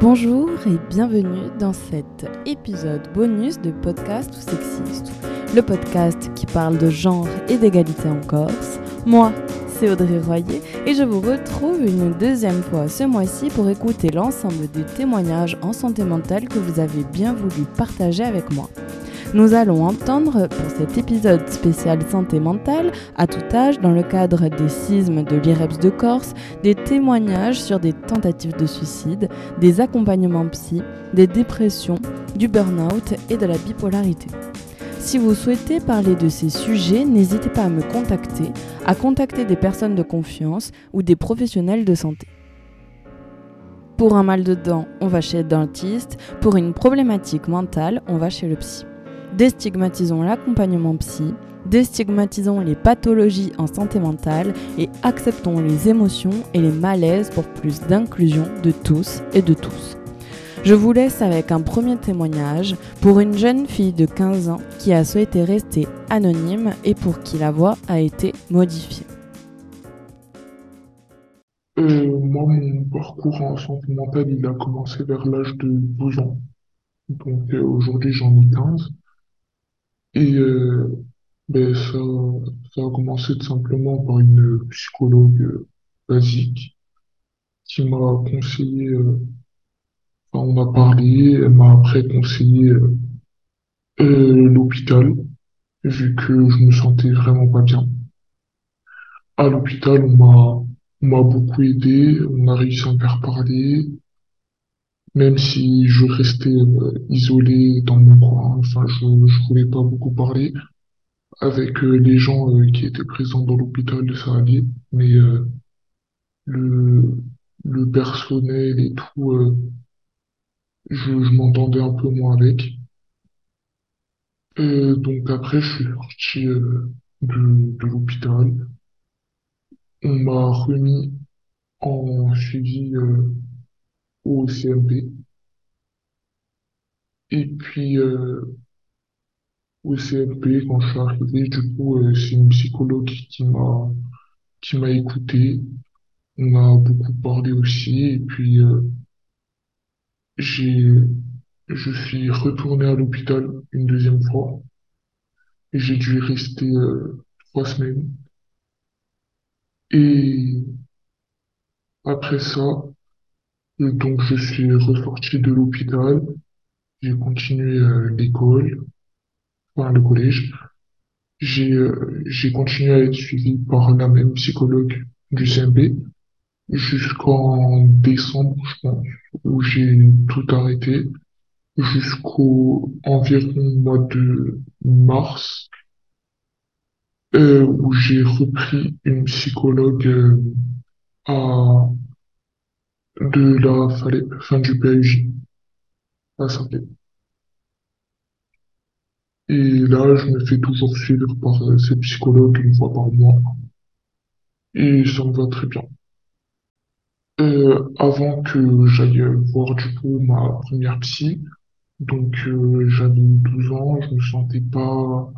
Bonjour et bienvenue dans cet épisode bonus de Podcast ou Sexiste, le podcast qui parle de genre et d'égalité en Corse. Moi, c'est Audrey Royer et je vous retrouve une deuxième fois ce mois-ci pour écouter l'ensemble des témoignages en santé mentale que vous avez bien voulu partager avec moi. Nous allons entendre pour cet épisode spécial santé mentale à tout âge dans le cadre des sismes de l'IREPS de Corse, des témoignages sur des tentatives de suicide, des accompagnements psy, des dépressions, du burn-out et de la bipolarité. Si vous souhaitez parler de ces sujets, n'hésitez pas à me contacter, à contacter des personnes de confiance ou des professionnels de santé. Pour un mal de dents, on va chez le dentiste. Pour une problématique mentale, on va chez le psy. Déstigmatisons l'accompagnement psy, déstigmatisons les pathologies en santé mentale et acceptons les émotions et les malaises pour plus d'inclusion de tous et de tous. Je vous laisse avec un premier témoignage pour une jeune fille de 15 ans qui a souhaité rester anonyme et pour qui la voix a été modifiée. Euh, moi, mon parcours en santé mentale, a commencé vers l'âge de 12 ans. Donc euh, aujourd'hui, j'en ai 15. Et euh, ben, ça, ça a commencé tout simplement par une psychologue euh, basique qui m'a conseillé, euh, enfin, on a parlé, elle m'a après conseillé l'hôpital, vu que je me sentais vraiment pas bien. À l'hôpital, on m'a, on m'a beaucoup aidé, on a réussi à me faire parler, même si je restais euh, isolé dans mon coin, enfin, je, je voulais pas beaucoup parler. Avec euh, les gens euh, qui étaient présents dans l'hôpital, ça allait, mais le, le personnel et tout, je, je m'entendais un peu moins avec. Euh, donc après, je suis sorti de, de l'hôpital. On m'a remis en suivi au CMP. Et puis euh, au CMP, quand je suis arrivé, du coup, euh, c'est une psychologue qui m'a qui m'a écouté. On a beaucoup parlé aussi. Et puis euh, j'ai je suis retourné à l'hôpital une deuxième fois. Et j'ai dû rester trois semaines. Et après ça, donc je suis ressorti de l'hôpital. J'ai continué euh, l'école, enfin le collège. J'ai euh, j'ai continué à être suivi par la même psychologue du CMP jusqu'en décembre, je pense, où j'ai tout arrêté jusqu'au environ mois de mars, euh, où j'ai repris une psychologue euh, à de la fin du PAJ à. Et là, je me fais toujours suivre par euh, cette psychologue une fois par mois, et ça me va très bien. Euh, avant que j'aille voir du coup ma première psy, donc euh, j'avais 12 ans, je me sentais pas,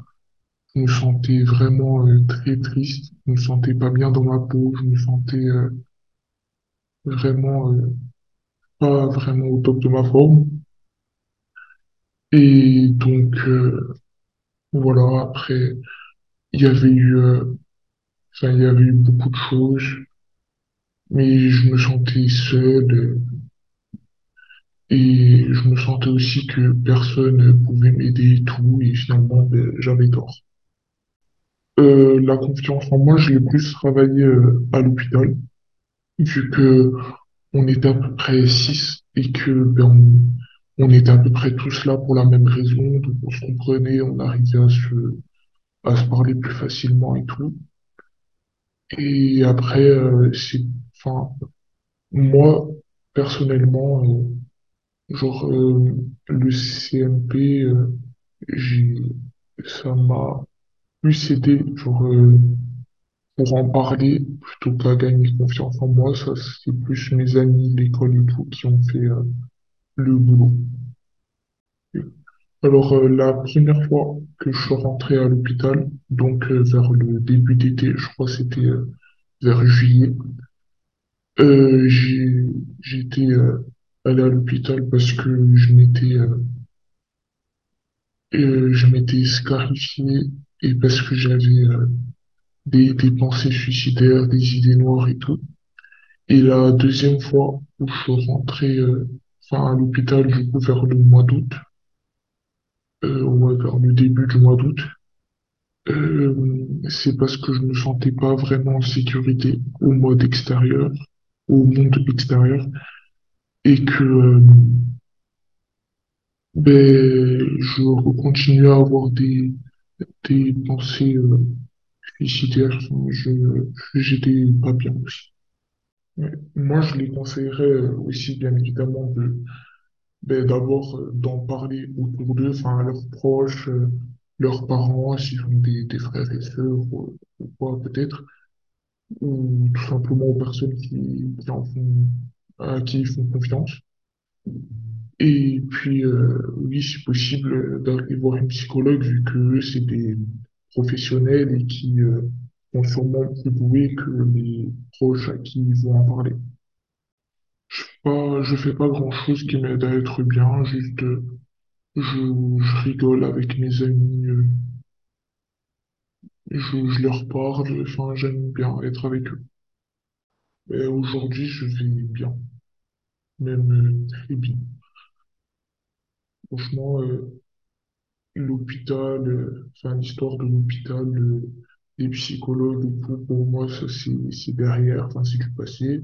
je me sentais vraiment euh, très triste, je me sentais pas bien dans ma peau, je me sentais vraiment euh, pas vraiment au top de ma forme. Et donc euh, voilà, après il y avait eu, euh, enfin il y avait eu beaucoup de choses, mais je me sentais seul euh, et je me sentais aussi que personne pouvait m'aider et tout, et finalement ben, j'avais tort. Euh, la confiance en moi, je l'ai plus travaillé euh, à l'hôpital, vu que on était à peu près six et que ben, on, on était à peu près tous là pour la même raison, donc on se comprenait, on arrivait à se, à se parler plus facilement et tout. Et après, euh, c'est, enfin, moi, personnellement, euh, genre, euh, le CMP, euh, j'ai, ça m'a plus aidé, genre, euh, pour en parler plutôt qu'à gagner confiance en moi. Ça, c'est plus mes amis, l'école et tout qui ont fait euh, le boulot. Alors, euh, la première fois que je suis rentré à l'hôpital, donc euh, vers le début d'été, je crois c'était vers juillet, j'étais, aller à l'hôpital parce que je m'étais je m'étais scarifié et parce que j'avais des, pensées suicidaires, des idées noires et tout. Et la deuxième fois où je suis rentré euh, enfin, à l'hôpital, du coup, vers le mois d'août, euh, ouais, vers le début du mois d'août, euh, c'est parce que je me sentais pas vraiment en sécurité au mode extérieur, au monde extérieur, et que euh, ben, je continuais à avoir des, des pensées Enfin, je, j'étais pas bien aussi. Moi, je les conseillerais euh, aussi, bien évidemment, de Ben, d'abord, euh, d'en parler autour d'eux, enfin, à leurs proches, euh, leurs parents, s'ils ont des, des frères et sœurs, ou, ou quoi, peut-être, ou tout simplement aux personnes qui, qui font, à qui ils font confiance. Et puis, oui, c'est possible d'aller voir une psychologue, vu que c'est des professionnels et qui euh, sont sûrement plus doués que les proches à qui ils vont en parler. Pas, je fais pas grand-chose qui m'aide à être bien, juste euh, Je, je rigole avec mes amis, euh, je, je leur parle, enfin, j'aime bien être avec eux. Et aujourd'hui, je vais bien, même euh, très bien. Franchement, l'hôpital, euh, enfin, l'histoire de l'hôpital, euh, les psychologues et pour moi, ça, c'est derrière, enfin, c'est du passé.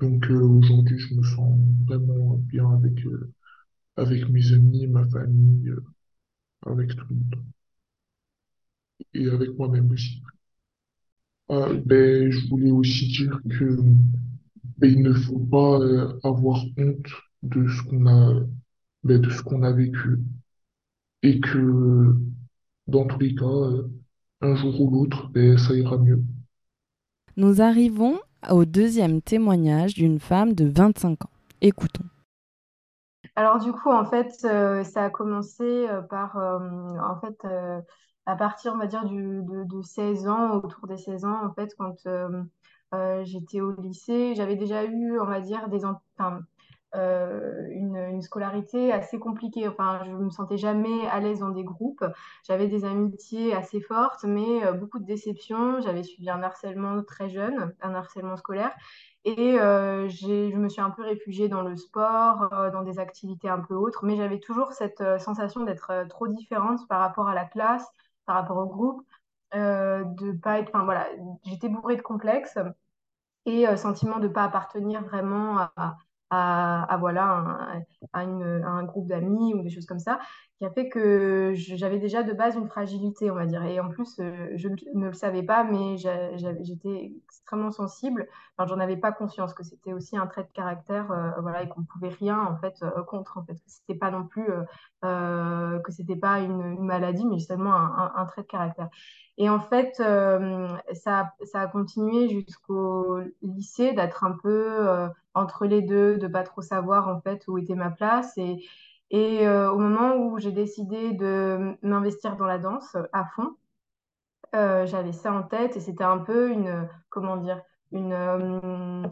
Donc, euh, aujourd'hui, je me sens vraiment bien avec, avec mes amis, ma famille, avec tout le monde. Et avec moi-même aussi. Ah, ben, je voulais aussi dire que Et il ne faut pas avoir honte de ce qu'on a, ben, de ce qu'on a vécu et que dans tous les cas, euh, un jour ou l'autre, ben, ça ira mieux. Nous arrivons au deuxième témoignage d'une femme de 25 ans. Écoutons. Alors du coup, en fait, euh, ça a commencé euh, par, euh, en fait, euh, à partir, on va dire, du, de, de 16 ans, autour des 16 ans, en fait, quand euh, euh, j'étais au lycée, j'avais déjà eu, on va dire, des, en- enfin, euh, une, scolarité assez compliquée. Enfin, je me sentais jamais à l'aise dans des groupes. J'avais des amitiés assez fortes, mais euh, beaucoup de déceptions. J'avais subi un harcèlement très jeune, un harcèlement scolaire. Et euh, je me suis un peu réfugiée dans le sport, dans des activités un peu autres, mais j'avais toujours cette sensation d'être trop différente par rapport à la classe, par rapport au groupe, de pas être, enfin voilà, j'étais bourrée de complexes et sentiment de ne pas appartenir vraiment à, à, à, voilà, à, une, à un groupe d'amis ou des choses comme ça, qui a fait que j'avais déjà de base une fragilité, on va dire. Et en plus, euh, je ne ne le savais pas, mais j'étais extrêmement sensible. Enfin, j'en avais pas conscience que c'était aussi un trait de caractère, euh, voilà, et qu'on pouvait rien en fait euh, contre, en fait, que c'était pas non plus, que c'était pas une, maladie, mais seulement un, trait de caractère. Et en fait, ça, ça a continué jusqu'au lycée d'être un peu entre les deux, de pas trop savoir en fait où était ma place. Et, et euh, au moment où j'ai décidé de m'investir dans la danse à fond, euh, j'avais ça en tête et c'était un peu une, comment dire, une, euh,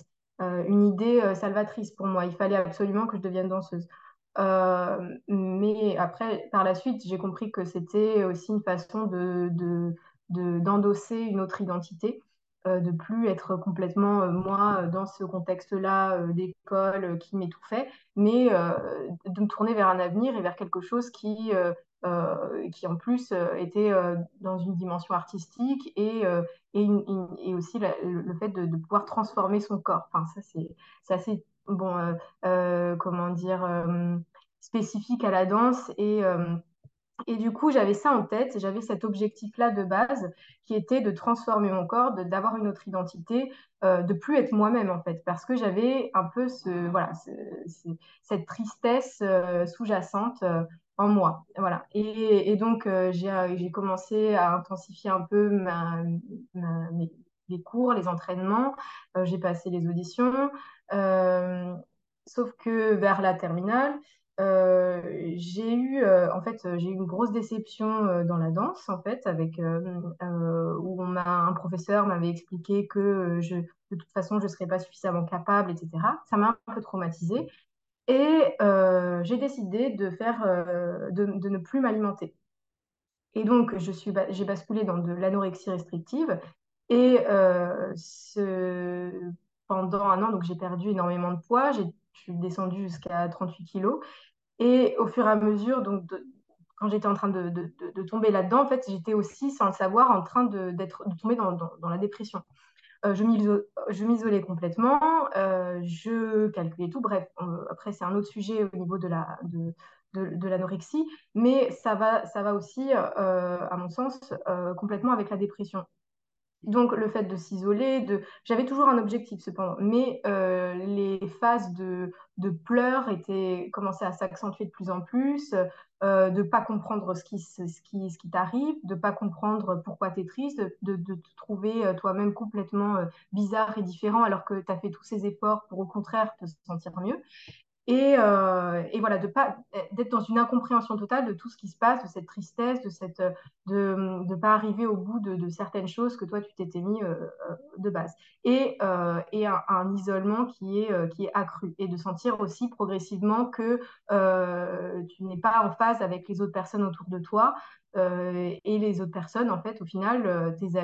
euh, une idée euh, salvatrice pour moi. Il fallait absolument que je devienne danseuse. Euh, mais après, par la suite, j'ai compris que c'était aussi une façon de, de, de- d'endosser une autre identité, euh, de plus être complètement euh, moi euh, dans ce contexte-là euh, d'école euh, qui m'étouffait, mais euh, de me tourner vers un avenir et vers quelque chose qui, euh, euh, qui en plus euh, était euh, dans une dimension artistique et, euh, et, aussi le, fait de, pouvoir transformer son corps. Enfin, ça, c'est, assez, bon, euh, euh, comment dire, euh, spécifique à la danse et, euh, et du coup, j'avais ça en tête, j'avais cet objectif-là de base qui était de transformer mon corps, d'avoir une autre identité, euh, de plus être moi-même en fait, parce que j'avais un peu ce, voilà, ce- ce- cette tristesse euh, sous-jacente euh, en moi. Voilà. Et, donc, euh, j'ai, commencé à intensifier un peu les cours, les entraînements, j'ai passé les auditions, sauf que vers la terminale, j'ai eu, en fait, j'ai eu une grosse déception dans la danse, en fait, avec où on un professeur m'avait expliqué que de toute façon, je serais pas suffisamment capable, etc. Ça m'a un peu traumatisée. Et j'ai décidé de, faire, de, ne plus m'alimenter. Et donc, j'ai basculé dans de l'anorexie restrictive. Et pendant un an, donc j'ai perdu énormément de poids. Je suis descendue jusqu'à 38 kilos. Et au fur et à mesure, donc quand j'étais en train de, tomber là-dedans, en fait, j'étais aussi, sans le savoir, en train de, tomber dans, la dépression. Euh, je m'isolais complètement, euh, je calculais tout. Bref, après, c'est un autre sujet au niveau de la, de, l'anorexie, mais ça va, ça va aussi, euh, à mon sens, complètement avec la dépression. Donc, le fait de s'isoler, de... j'avais toujours un objectif cependant, mais euh, les phases de, de pleurs étaient, commençaient à s'accentuer de plus en plus, euh, de ne pas comprendre ce qui, ce qui, ce qui t'arrive, de ne pas comprendre pourquoi tu es triste, de, de, te trouver euh, toi-même complètement bizarre et différent alors que tu as fait tous ces efforts pour au contraire te sentir mieux. Et, euh, et, voilà, de pas d'être dans une incompréhension totale de tout ce qui se passe, de cette tristesse, de cette de ne pas arriver au bout de, certaines choses que toi tu t'étais mis euh, euh de base, et, et un, isolement qui est qui est accru, et de sentir aussi progressivement que tu n'es pas en phase avec les autres personnes autour de toi, et les autres personnes en fait au final tes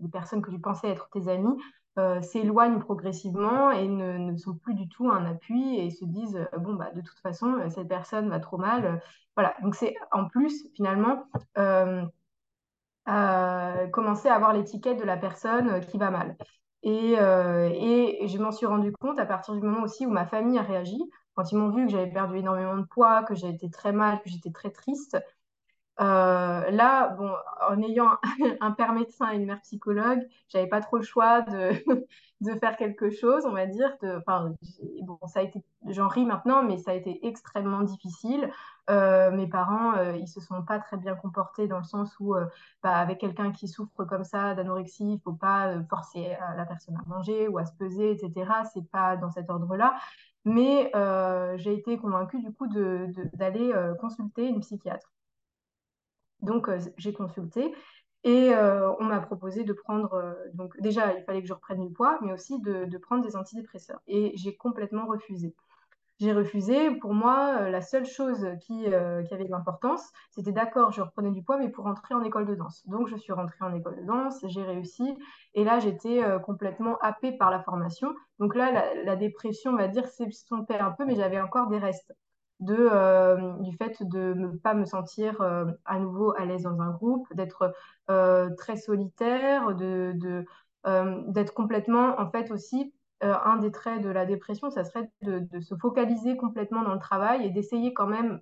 les personnes que tu pensais être tes amis euh, s'éloignent progressivement et ne, sont plus du tout un appui et se disent euh, bon bah de toute façon euh, cette personne va trop mal voilà. Donc c'est en plus finalement commencer à avoir l'étiquette de la personne qui va mal. Et, et je m'en suis rendu compte à partir du moment aussi où ma famille a réagi. Quand ils m'ont vu que j'avais perdu énormément de poids que j'étais très mal que j'étais très triste euh, là, bon, en ayant un père médecin et une mère psychologue, j'avais pas trop le choix de, de faire quelque chose, on va dire. Enfin, bon, ça a été, j'en ris maintenant, mais ça a été extrêmement difficile. Euh, mes parents, euh, ils se sont pas très bien comportés dans le sens où, bah, avec quelqu'un qui souffre comme ça d'anorexie, il faut pas forcer la personne à manger ou à se peser, etc. C'est pas dans cet ordre-là. Mais j'ai été convaincue du coup d'aller de, consulter une psychiatre. Donc, euh, j'ai consulté et euh, on m'a proposé de prendre, euh, donc déjà, il fallait que je reprenne du poids, mais aussi de, prendre des antidépresseurs. Et j'ai complètement refusé. J'ai refusé. Pour moi, la seule chose qui, avait de l'importance, c'était d'accord, je reprenais du poids, mais pour rentrer en école de danse. Donc, je suis rentrée en école de danse, j'ai réussi. Et là, j'étais complètement happée par la formation. Donc là, la, la dépression, on va dire, s'estompait un peu, mais j'avais encore des restes de, euh, du fait de ne pas me sentir euh, à nouveau à l'aise dans un groupe, d'être euh, très solitaire, de, d'être complètement, en fait aussi, un des traits de la dépression, ça serait de, de se focaliser complètement dans le travail et d'essayer quand même,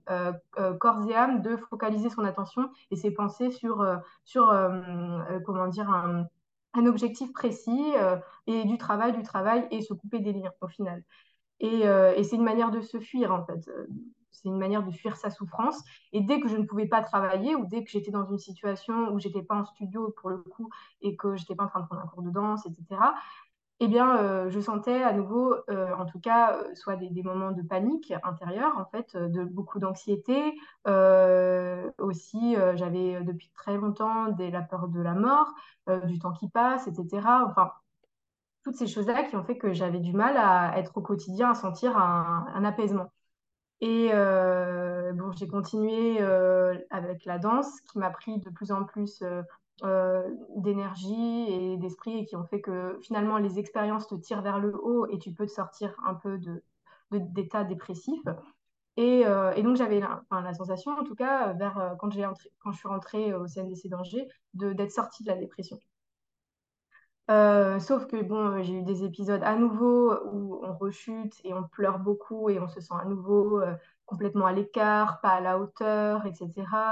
corps et âme, de focaliser son attention et ses pensées sur, sur comment dire, un, un objectif précis et du travail, du travail et se couper des liens au final. Euh, et, c'est une manière de se fuir, en fait. Euh, c'est une manière de fuir sa souffrance. Et dès que je ne pouvais pas travailler ou dès que j'étais dans une situation où j'étais pas en studio pour le coup et que j'étais pas en train de prendre un cours de danse, etc., eh bien, euh, je sentais à nouveau, en tout cas, soit des, moments de panique intérieure, en fait, de beaucoup d'anxiété. aussi, j'avais depuis très longtemps la peur de la mort, du temps qui passe, etc. Enfin, toutes ces choses-là qui ont fait que j'avais du mal à être au quotidien, à sentir un, apaisement. Et euh, bon, j'ai continué euh, avec la danse qui m'a pris de plus en plus euh, d'énergie et d'esprit et qui ont fait que finalement les expériences te tirent vers le haut et tu peux te sortir un peu de, d'état dépressif. Et, donc j'avais la, enfin, la, sensation, en tout cas, vers, quand, quand je suis rentrée au CNDC d'Angers, d'être sortie de la dépression. Euh, sauf que bon, j'ai eu des épisodes à nouveau où on rechute et on pleure beaucoup et on se sent à nouveau euh, complètement à l'écart, pas à la hauteur, etc.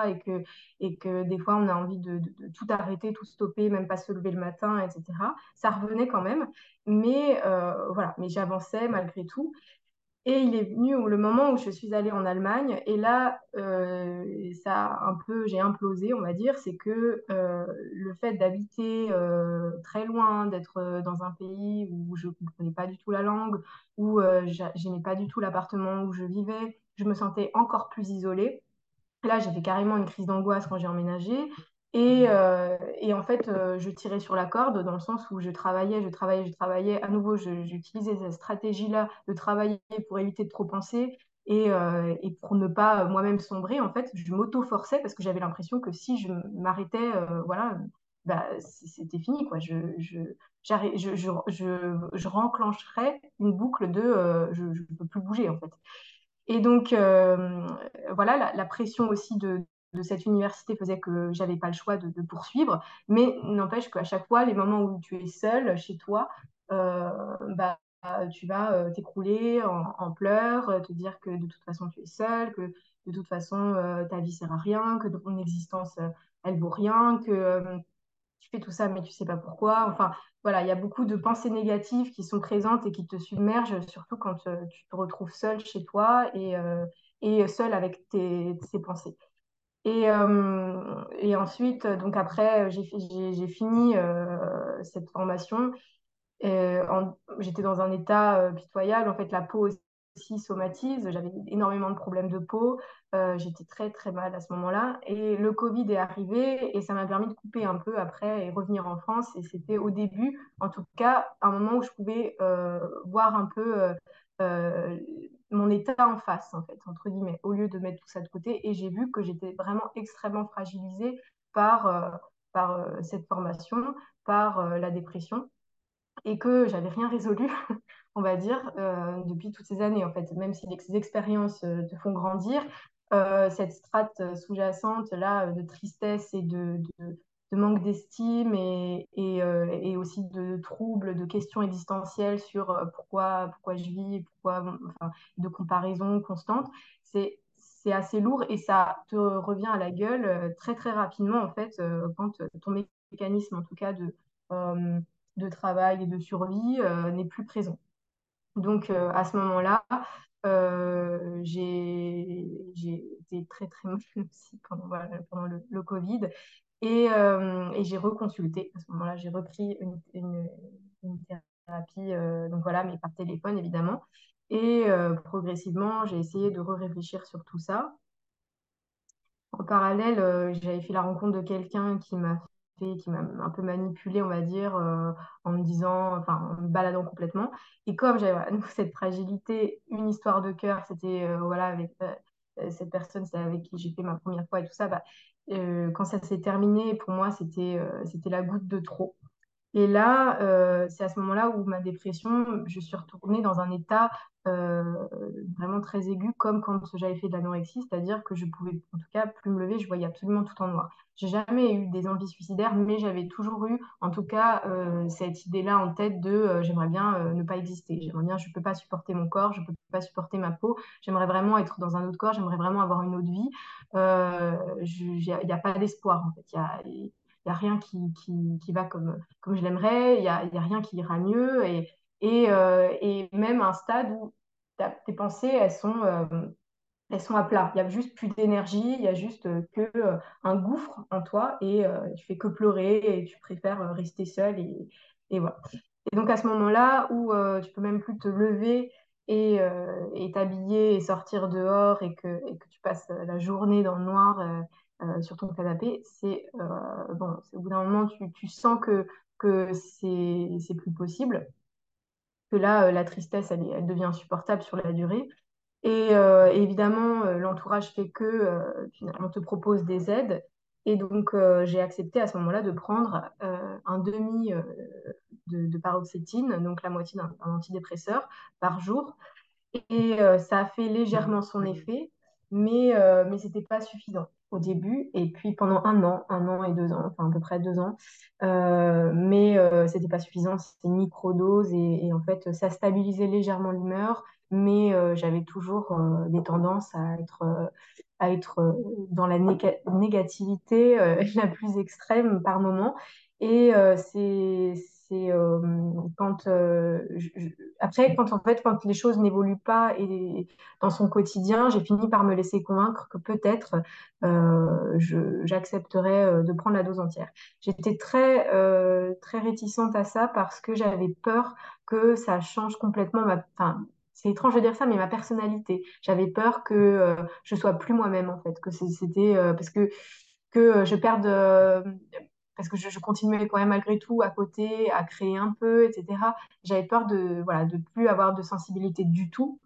Et que, et que des fois, on a envie de, tout arrêter, tout stopper, même pas se lever le matin, etc. Ça revenait quand même, mais euh, voilà, mais j'avançais malgré tout. Et il est venu le moment où je suis allée en Allemagne et là, euh, ça un peu, j'ai implosé, on va dire, c'est que euh, le fait d'habiter euh, très loin, d'être dans un pays où je ne comprenais pas du tout la langue, où j'aimais pas du tout l'appartement où je vivais, je me sentais encore plus isolée. Là, j'ai fait carrément une crise d'angoisse quand j'ai emménagé. Et, euh, et, en fait, euh, je tirais sur la corde dans le sens où je travaillais, je travaillais, je travaillais. À nouveau, j'utilisais cette stratégie-là de travailler pour éviter de trop penser et, euh, pour ne pas moi-même sombrer. En fait, je m'auto-forçais parce que j'avais l'impression que si je m'arrêtais, voilà, bah, c'était fini. Je, renclencherais une boucle de je ne peux plus bouger, en fait. Et donc, voilà, la pression aussi de, de cette université faisait que j'avais pas le choix de, poursuivre. Mais n'empêche qu'à chaque fois, les moments où tu es seul chez toi, euh, bah, tu vas euh, t'écrouler en, pleurs, euh, te dire que de toute façon tu es seul, que de toute façon ta vie sert à rien, que ton existence elle vaut rien, que tu fais tout ça mais tu sais pas pourquoi. Enfin voilà, il y a beaucoup de pensées négatives qui sont présentes et qui te submergent, surtout quand tu te retrouves seul chez toi et, et seul avec tes, tes pensées. Et, euh, et, ensuite, donc après, j'ai fini euh, cette formation. J'étais dans un état euh, pitoyable. En fait, la peau aussi somatise. J'avais énormément de problèmes de peau. J'étais très, très mal à ce moment-là. Et le Covid est arrivé et ça m'a permis de couper un peu après et revenir en France. Et c'était au début, en tout cas, un moment où je pouvais voir un peu mon état en face, en fait, entre guillemets, au lieu de mettre tout ça de côté. Et j'ai vu que j'étais vraiment extrêmement fragilisée par, euh, par euh, cette formation, par euh, la dépression, et que j'avais rien résolu, on va dire, depuis toutes ces années, en fait. Même si ces expériences te font grandir, cette strate sous-jacente, là, de tristesse et de de manque d'estime et, et, euh, aussi de troubles, de questions existentielles sur euh, pourquoi, pourquoi je vis, pourquoi, de comparaison constante, c'est assez lourd et ça te revient à la gueule euh, très très rapidement en fait quand ton mécanisme en tout cas de, de travail et de survie n'est plus présent. Donc à ce moment-là, j'ai été très très mal aussi pendant, pendant le, Covid euh, et, j'ai reconsulté. À ce moment-là, j'ai repris une, thérapie, euh, donc voilà, mais par téléphone évidemment. Et euh, progressivement, j'ai essayé de réfléchir sur tout ça. En parallèle, j'avais fait la rencontre de quelqu'un qui m'a qui m'a un peu manipulé, on va dire, en me disant, enfin, en me baladant complètement. Et comme j'avais cette fragilité, une histoire de cœur, c'était voilà avec cette personne, c'est avec qui j'ai fait ma première fois et tout ça, bah, quand ça s'est terminé, pour moi, c'était euh, c'était la goutte de trop. Et là, euh, c'est à ce moment-là où ma dépression, je suis retournée dans un état vraiment très aigu, comme quand j'avais fait de l'anorexie, c'est-à-dire que je pouvais, en tout cas, plus me lever, je voyais absolument tout en noir. J'ai jamais eu des envies suicidaires, mais j'avais toujours eu, en tout cas, cette idée-là en tête de j'aimerais bien ne pas exister, j'aimerais bien, je peux pas supporter mon corps, je peux pas supporter ma peau, j'aimerais vraiment être dans un autre corps, j'aimerais vraiment avoir une autre vie. Il n'y a, pas d'espoir, en fait. A, rien qui, qui, qui, va comme, comme je l'aimerais, il n'y a, y a, rien qui ira mieux. Et, et, euh, et même un stade où tes pensées, elles sont, euh, elles sont à plat. Il n'y a juste plus d'énergie, il y a juste que euh, un gouffre en toi et tu fais que pleurer et tu préfères rester seul. Et, et voilà. Et donc à ce moment-là où tu peux même plus te lever et et t'habiller et sortir dehors et que, et que tu passes la journée dans le noir sur ton canapé, c'est bon, au bout d'un moment, tu, tu sens que, que c'est plus possible que là, euh, la tristesse, elle, elle, devient insupportable sur la durée. Et euh, évidemment, euh, l'entourage fait que finalement, on te propose des aides. Et donc, j'ai accepté à ce moment-là de prendre un demi de, de, paroxétine, donc la moitié d'un antidépresseur par jour. Et ça a fait légèrement son effet, mais, mais ce n'était pas suffisant au début et puis pendant un an, un an et deux ans, enfin à peu près deux ans. Euh, mais euh, c'était pas suffisant, c'était microdose et, en fait ça stabilisait légèrement l'humeur, mais euh, j'avais toujours euh, des tendances à être, à être dans la négativité la plus extrême par moment. Et c'est c'est euh, quand euh, après quand en fait quand les choses n'évoluent pas et dans son quotidien j'ai fini par me laisser convaincre que peut-être euh, j'accepterais de prendre la dose entière. J'étais très très réticente à ça parce que j'avais peur que ça change complètement ma enfin c'est étrange de dire ça mais ma personnalité. J'avais peur que je sois plus moi-même en fait que c'était parce que que je perde, euh, parce que je, continuais quand même malgré tout à côté à créer un peu, etc. J'avais peur de voilà de plus avoir de sensibilité du tout.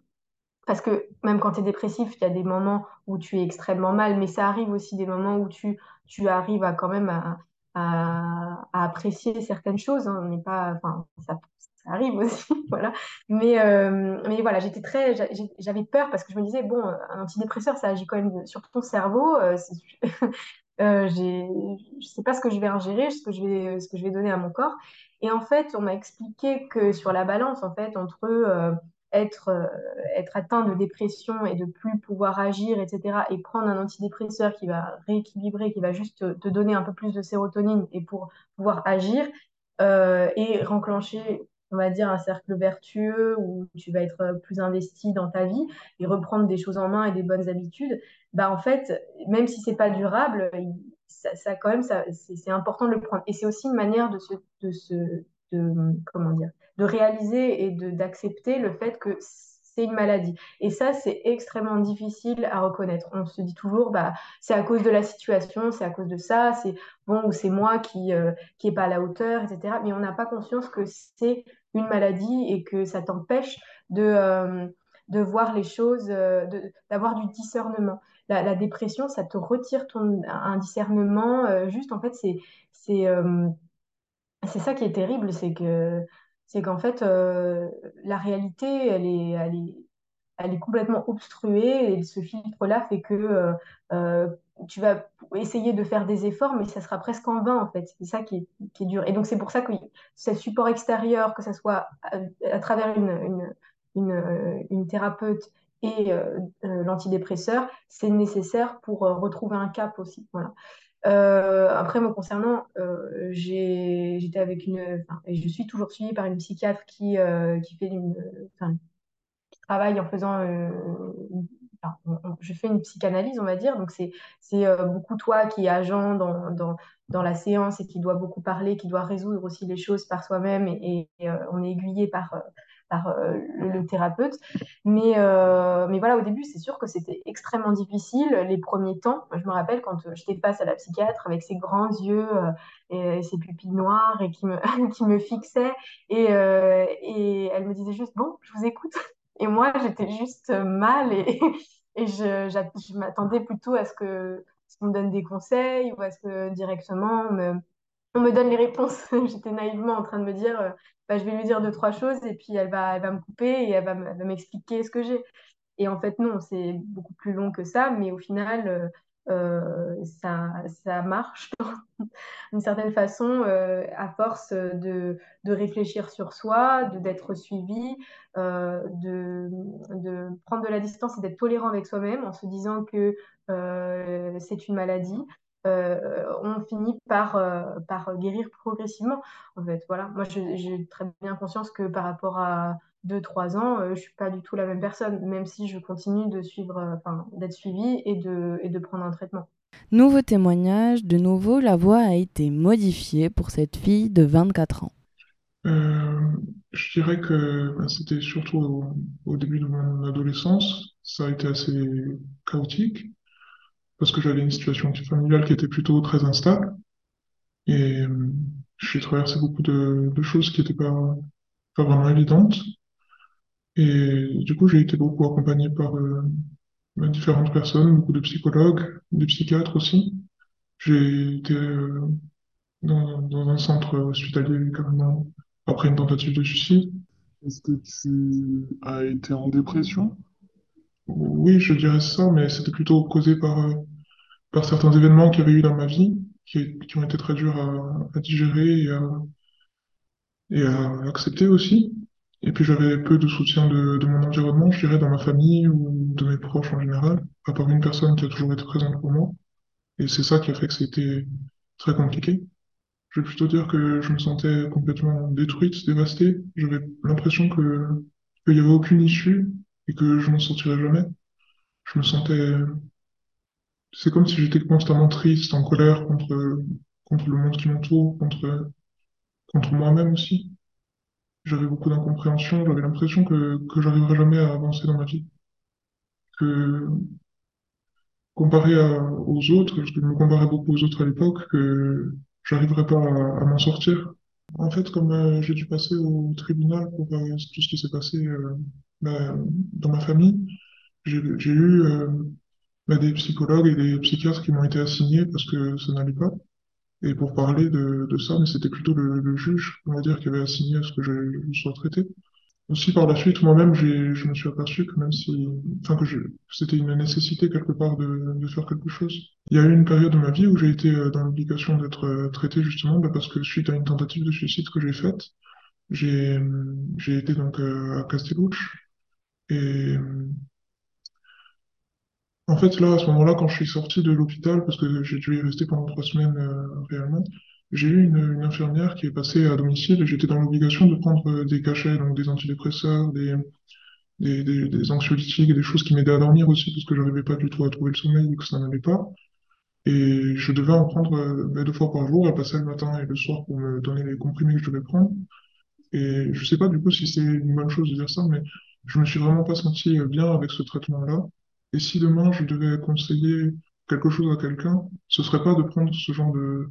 Parce que même quand tu es dépressif, il y a des moments où tu es extrêmement mal, mais ça arrive aussi des moments où tu, tu arrives à quand même à, à, à apprécier certaines choses. Hein. On n'est pas, enfin, ça, ça arrive aussi, voilà. Mais, euh, mais voilà, j'étais très, j'avais peur parce que je me disais, bon, un antidépresseur, ça agit quand même sur ton cerveau. Euh, euh, je sais pas ce que je vais ingérer, ce que je vais, ce que je vais donner à mon corps. Et en fait, on m'a expliqué que sur la balance, en fait, entre euh, être, euh, être atteint de dépression et de plus pouvoir agir, etc., et prendre un antidépresseur qui va rééquilibrer, qui va juste te donner un peu plus de sérotonine et pour pouvoir agir et renclencher on va dire, un cercle vertueux où tu vas être plus investi dans ta vie et reprendre des choses en main et des bonnes habitudes, bah en fait, même si c'est pas durable, ça, quand même, ça, c'est important de le prendre. Et c'est aussi une manière de se, de se, de, comment dire, de réaliser et d'accepter le fait que c'est une maladie. Et ça, c'est extrêmement difficile à reconnaître. On se dit toujours, bah, c'est à cause de la situation, c'est à cause de ça, c'est bon, ou c'est moi qui euh, qui est pas à la hauteur, etc. Mais on n'a pas conscience que c'est une maladie et que ça t'empêche de, euh, de voir les choses, euh, d'avoir du discernement. La, dépression, ça te retire ton, un discernement. Euh, juste, en fait, euh, c'est ça qui est terrible, c'est que c'est qu'en fait, euh, la réalité, elle est, elle est, elle est complètement obstruée et ce filtre-là fait que tu vas essayer de faire des efforts, mais ça sera presque en vain, en fait. C'est ça qui est, dur. Et donc, c'est pour ça que ce support extérieur, que ce soit à, travers une, une, thérapeute et euh, euh, l'antidépresseur, c'est nécessaire pour euh, retrouver un cap aussi. Voilà. Après, me concernant, j'étais avec une, et je suis toujours suivie par une psychiatre qui, qui fait une, qui travaille en faisant, je fais une psychanalyse, on va dire. Donc c'est c'est beaucoup toi qui est agent dans, dans dans la séance et qui doit beaucoup parler, qui doit résoudre aussi les choses par soi-même et, et on est aiguillé par par euh, le, thérapeute. Mais, euh, mais voilà, au début, c'est sûr que c'était extrêmement difficile les premiers temps. Je me rappelle quand j'étais face à la psychiatre avec ses grands yeux euh, et, ses pupilles noires et qui me, qui me fixait. Et, euh, et elle me disait juste, bon, je vous écoute. Et moi, j'étais juste mal et, et je, je m'attendais plutôt à ce que qu'on me donne des conseils ou à ce que directement on me, on me donne les réponses. J'étais naïvement en train de me dire, euh, bah, je vais lui dire deux, trois choses et puis elle va, elle va me couper et elle va m'expliquer ce que j'ai. Et en fait, non, c'est beaucoup plus long que ça, mais au final, euh, euh, ça, ça marche d'une certaine façon euh, à force de, de réfléchir sur soi, d'être suivi, de, de prendre de la distance et d'être tolérant avec soi-même en se disant que c'est une maladie, euh, on finit par, euh, par guérir progressivement. En fait, voilà. Moi, j'ai très bien conscience que par rapport à 2-3 ans, euh, je suis pas du tout la même personne, même si je continue de suivre, euh, enfin, d'être suivie et de, et de prendre un traitement. Nouveau témoignage, de nouveau, la voix a été modifiée pour cette fille de 24 ans. Euh, je dirais que ben, c'était surtout au, au, début de mon adolescence. Ça a été assez chaotique parce que j'avais une situation familiale qui était plutôt très instable. Et euh, j'ai traversé beaucoup de, de choses qui n'étaient pas, pas vraiment évidentes. Et du coup, j'ai été beaucoup accompagné par euh, différentes personnes, beaucoup de psychologues, des psychiatres aussi. J'ai été euh, dans, dans, un centre hospitalier carrément après une tentative de suicide. Est-ce que tu as été en dépression? Oui, je dirais ça, mais c'était plutôt causé par, euh, par certains événements qu'il y avait eu dans ma vie, qui, ont été très durs à, digérer et à, accepter aussi. Et puis j'avais peu de soutien de, de, mon environnement, je dirais, dans ma famille ou de mes proches en général, à part une personne qui a toujours été présente pour moi. Et c'est ça qui a fait que c'était très compliqué. Je vais plutôt dire que je me sentais complètement détruite, dévastée. J'avais l'impression que qu'il n'y avait aucune issue et que je m'en sortirais jamais. Je me sentais... C'est comme si j'étais constamment triste, en colère contre, contre le monde qui m'entoure, contre, contre moi-même aussi. J'avais beaucoup d'incompréhension, j'avais l'impression que, que j'arriverais jamais à avancer dans ma vie. Que comparé à- aux autres, je me comparais beaucoup aux autres à l'époque, que j'arriverais pas à, m'en sortir. En fait, comme euh, j'ai dû passer au tribunal pour euh, tout ce qui s'est passé euh, bah, dans ma famille, j'ai j'ai eu euh, bah, des psychologues et des psychiatres qui m'ont été assignés parce que ça n'allait pas. Et pour parler de, ça, mais c'était plutôt le, juge, on va dire, qui avait assigné à ce que je, sois traité. Aussi, par la suite, moi-même, je me suis aperçu que même si, enfin, que c'était une nécessité quelque part de, de faire quelque chose. Il y a eu une période de ma vie où j'ai été euh, dans l'obligation d'être euh, traité justement bah, parce que suite à une tentative de suicide que j'ai faite, j'ai, j'ai été donc euh, à Castellucci et en fait, là, à ce moment-là, quand je suis sorti de l'hôpital, parce que j'ai dû y rester pendant trois semaines euh, réellement, j'ai eu une, infirmière qui est passée à domicile et j'étais dans l'obligation de prendre euh, des cachets, donc des antidépresseurs, des, des, des, des anxiolytiques des choses qui m'aidaient à dormir aussi, parce que je n'arrivais pas du tout à trouver le sommeil et que ça n'allait pas. Et je devais en prendre euh, ben, deux fois par jour, elle passait le matin et le soir pour me donner les comprimés que je devais prendre. Et je sais pas du coup si c'est une bonne chose de dire ça, mais je me suis vraiment pas senti bien avec ce traitement-là. Et si demain je devais conseiller quelque chose à quelqu'un, ce serait pas de prendre ce genre de,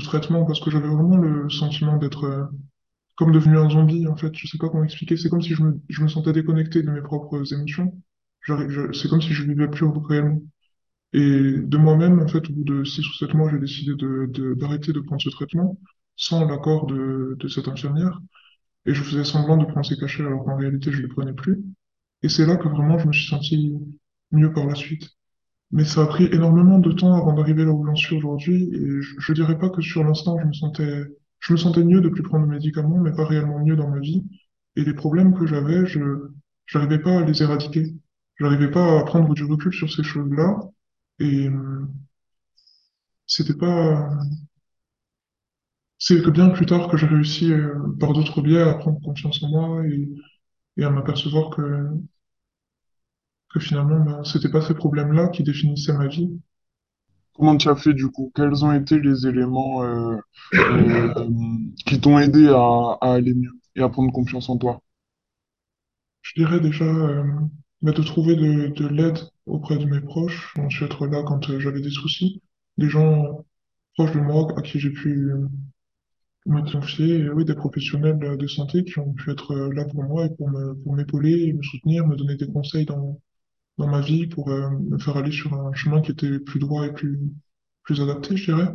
traitement parce que j'avais vraiment le sentiment d'être euh, comme devenu un zombie en fait. Je sais pas comment expliquer. C'est comme si je me, je me sentais déconnecté de mes propres émotions. C'est comme si je vivais plus réellement. Et de moi-même, en fait, au bout de six ou sept mois, j'ai décidé d'arrêter de prendre ce traitement sans l'accord de, de cette infirmière. Et je faisais semblant de prendre ces cachets alors qu'en réalité, je ne les prenais plus. Et c'est là que vraiment je me suis senti mieux par la suite. Mais ça a pris énormément de temps avant d'arriver là où j'en suis aujourd'hui. Et je, je dirais pas que sur l'instant, je me sentais, je me sentais mieux de plus prendre de médicaments, mais pas réellement mieux dans ma vie. Et les problèmes que j'avais, je, j'arrivais pas à les éradiquer. J'arrivais pas à prendre du recul sur ces choses-là. Et c'était pas, c'est que bien plus tard que j'ai réussi, euh, par d'autres biais, à prendre confiance en moi et à m'apercevoir que que finalement, ben, c'était pas ces problèmes-là qui définissaient ma vie. Comment tu as fait du coup? Quels ont été les éléments euh, euh, qui t'ont aidé à, à aller mieux et à prendre confiance en toi? Je dirais déjà euh, ben, de trouver de, de l'aide auprès de mes proches. Je suis être là quand j'avais des soucis. Des gens proches de moi à qui j'ai pu me confier, et oui, des professionnels de santé qui ont pu être là pour moi et pour me, pour m'épauler, me soutenir, me donner des conseils dans, dans ma vie pour euh, me faire aller sur un chemin qui était plus droit et plus, plus adapté, je dirais.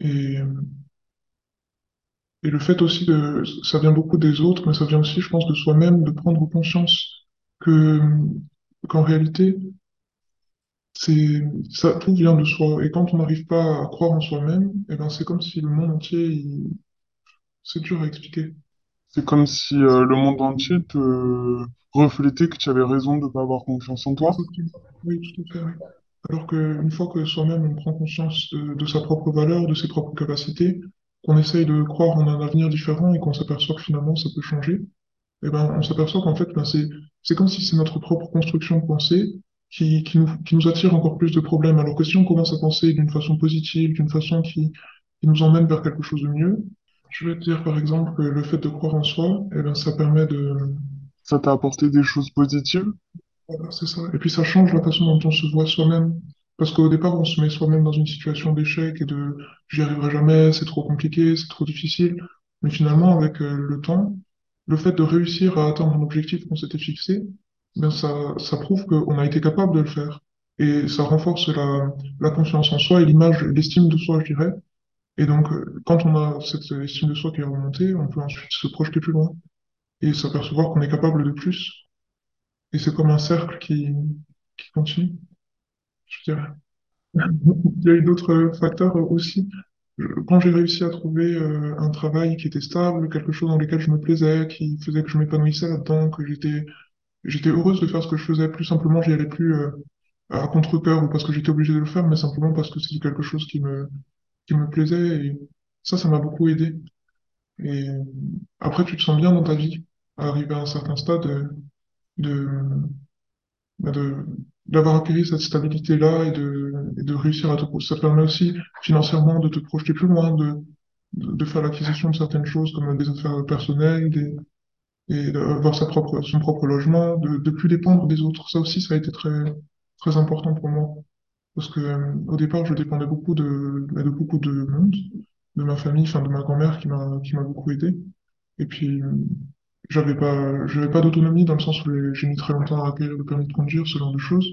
Et, euh, Et le fait aussi de, ça vient beaucoup des autres, mais ça vient aussi, je pense, de soi-même, de prendre conscience que, qu'en réalité, c'est, ça, tout vient de soi. Et quand on n'arrive pas à croire en soi-même, eh ben, c'est comme si le monde entier, c'est dur à expliquer. C'est comme si euh, le monde entier te reflétait que tu avais raison de ne pas avoir confiance en toi. Oui, tout à fait. Alors qu'une fois que soi-même, on prend conscience de, sa propre valeur, de ses propres capacités, qu'on essaye de croire en un avenir différent et qu'on s'aperçoit que finalement, ça peut changer, eh ben, on s'aperçoit qu'en fait, ben, c'est, comme si c'est notre propre construction de pensée qui, qui nous, qui nous attire encore plus de problèmes. Alors que si on commence à penser d'une façon positive, d'une façon qui, qui nous emmène vers quelque chose de mieux, je vais te dire par exemple que le fait de croire en soi, eh ben, ça permet de... Ça t'a apporté des choses positives? Voilà, c'est ça. Et puis ça change la façon dont on se voit soi-même. Parce qu'au départ, on se met soi-même dans une situation d'échec et de j'y arriverai jamais, c'est trop compliqué, c'est trop difficile. Mais finalement, avec euh, le temps, le fait de réussir à atteindre un objectif qu'on s'était fixé, ben ça, ça prouve qu'on a été capable de le faire. Et ça renforce la, la confiance en soi et l'image, l'estime de soi, je dirais. Et donc, euh, quand on a cette estime de soi qui est remontée, on peut ensuite se projeter plus loin et s'apercevoir qu'on est capable de plus. Et c'est comme un cercle qui, qui continue, je dirais. Il y a eu d'autres facteurs aussi. Quand j'ai réussi à trouver euh, un travail qui était stable, quelque chose dans lequel je me plaisais, qui faisait que je m'épanouissais là-dedans, que j'étais j'étais heureuse de faire ce que je faisais, plus simplement j'y allais plus euh, à contre-cœur ou parce que j'étais obligé de le faire, mais simplement parce que c'était quelque chose qui me qui me plaisait et ça, ça m'a beaucoup aidé. Et euh, après, tu te sens bien dans ta vie, à arriver à un certain stade euh, bah, de, d'avoir acquis cette stabilité-là et de, de réussir à te, ça permet aussi financièrement de te projeter plus loin, de, de, de faire l'acquisition de certaines choses comme des affaires personnelles, des, et d'avoir sa propre, son propre logement, de, de plus dépendre des autres. Ça aussi, ça a été très, très important pour moi. Parce que euh, au départ, je dépendais beaucoup de, bah, de beaucoup de monde, de ma famille, enfin de ma grand-mère qui m'a qui m'a beaucoup aidé. Et puis, euh, j'avais pas, j'avais pas d'autonomie dans le sens où j'ai mis très longtemps à acquérir le permis de conduire, ce genre de choses.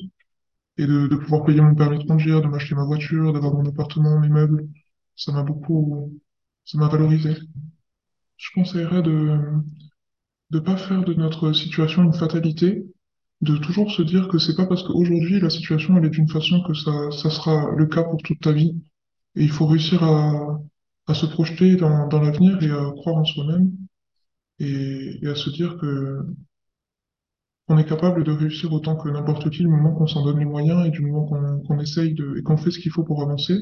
Et de, de pouvoir payer mon permis de conduire, de m'acheter ma voiture, d'avoir mon appartement, mes meubles, ça m'a beaucoup, ça m'a valorisé. Je conseillerais de ne pas faire de notre situation une fatalité, de toujours se dire que c'est pas parce qu'aujourd'hui la situation elle est d'une façon que ça, sera le cas pour toute ta vie. Et il faut réussir à, se projeter dans, l'avenir et à croire en soi-même et, à se dire que on est capable de réussir autant que n'importe qui du moment qu'on s'en donne les moyens et du moment qu'on essaye de, et qu'on fait ce qu'il faut pour avancer.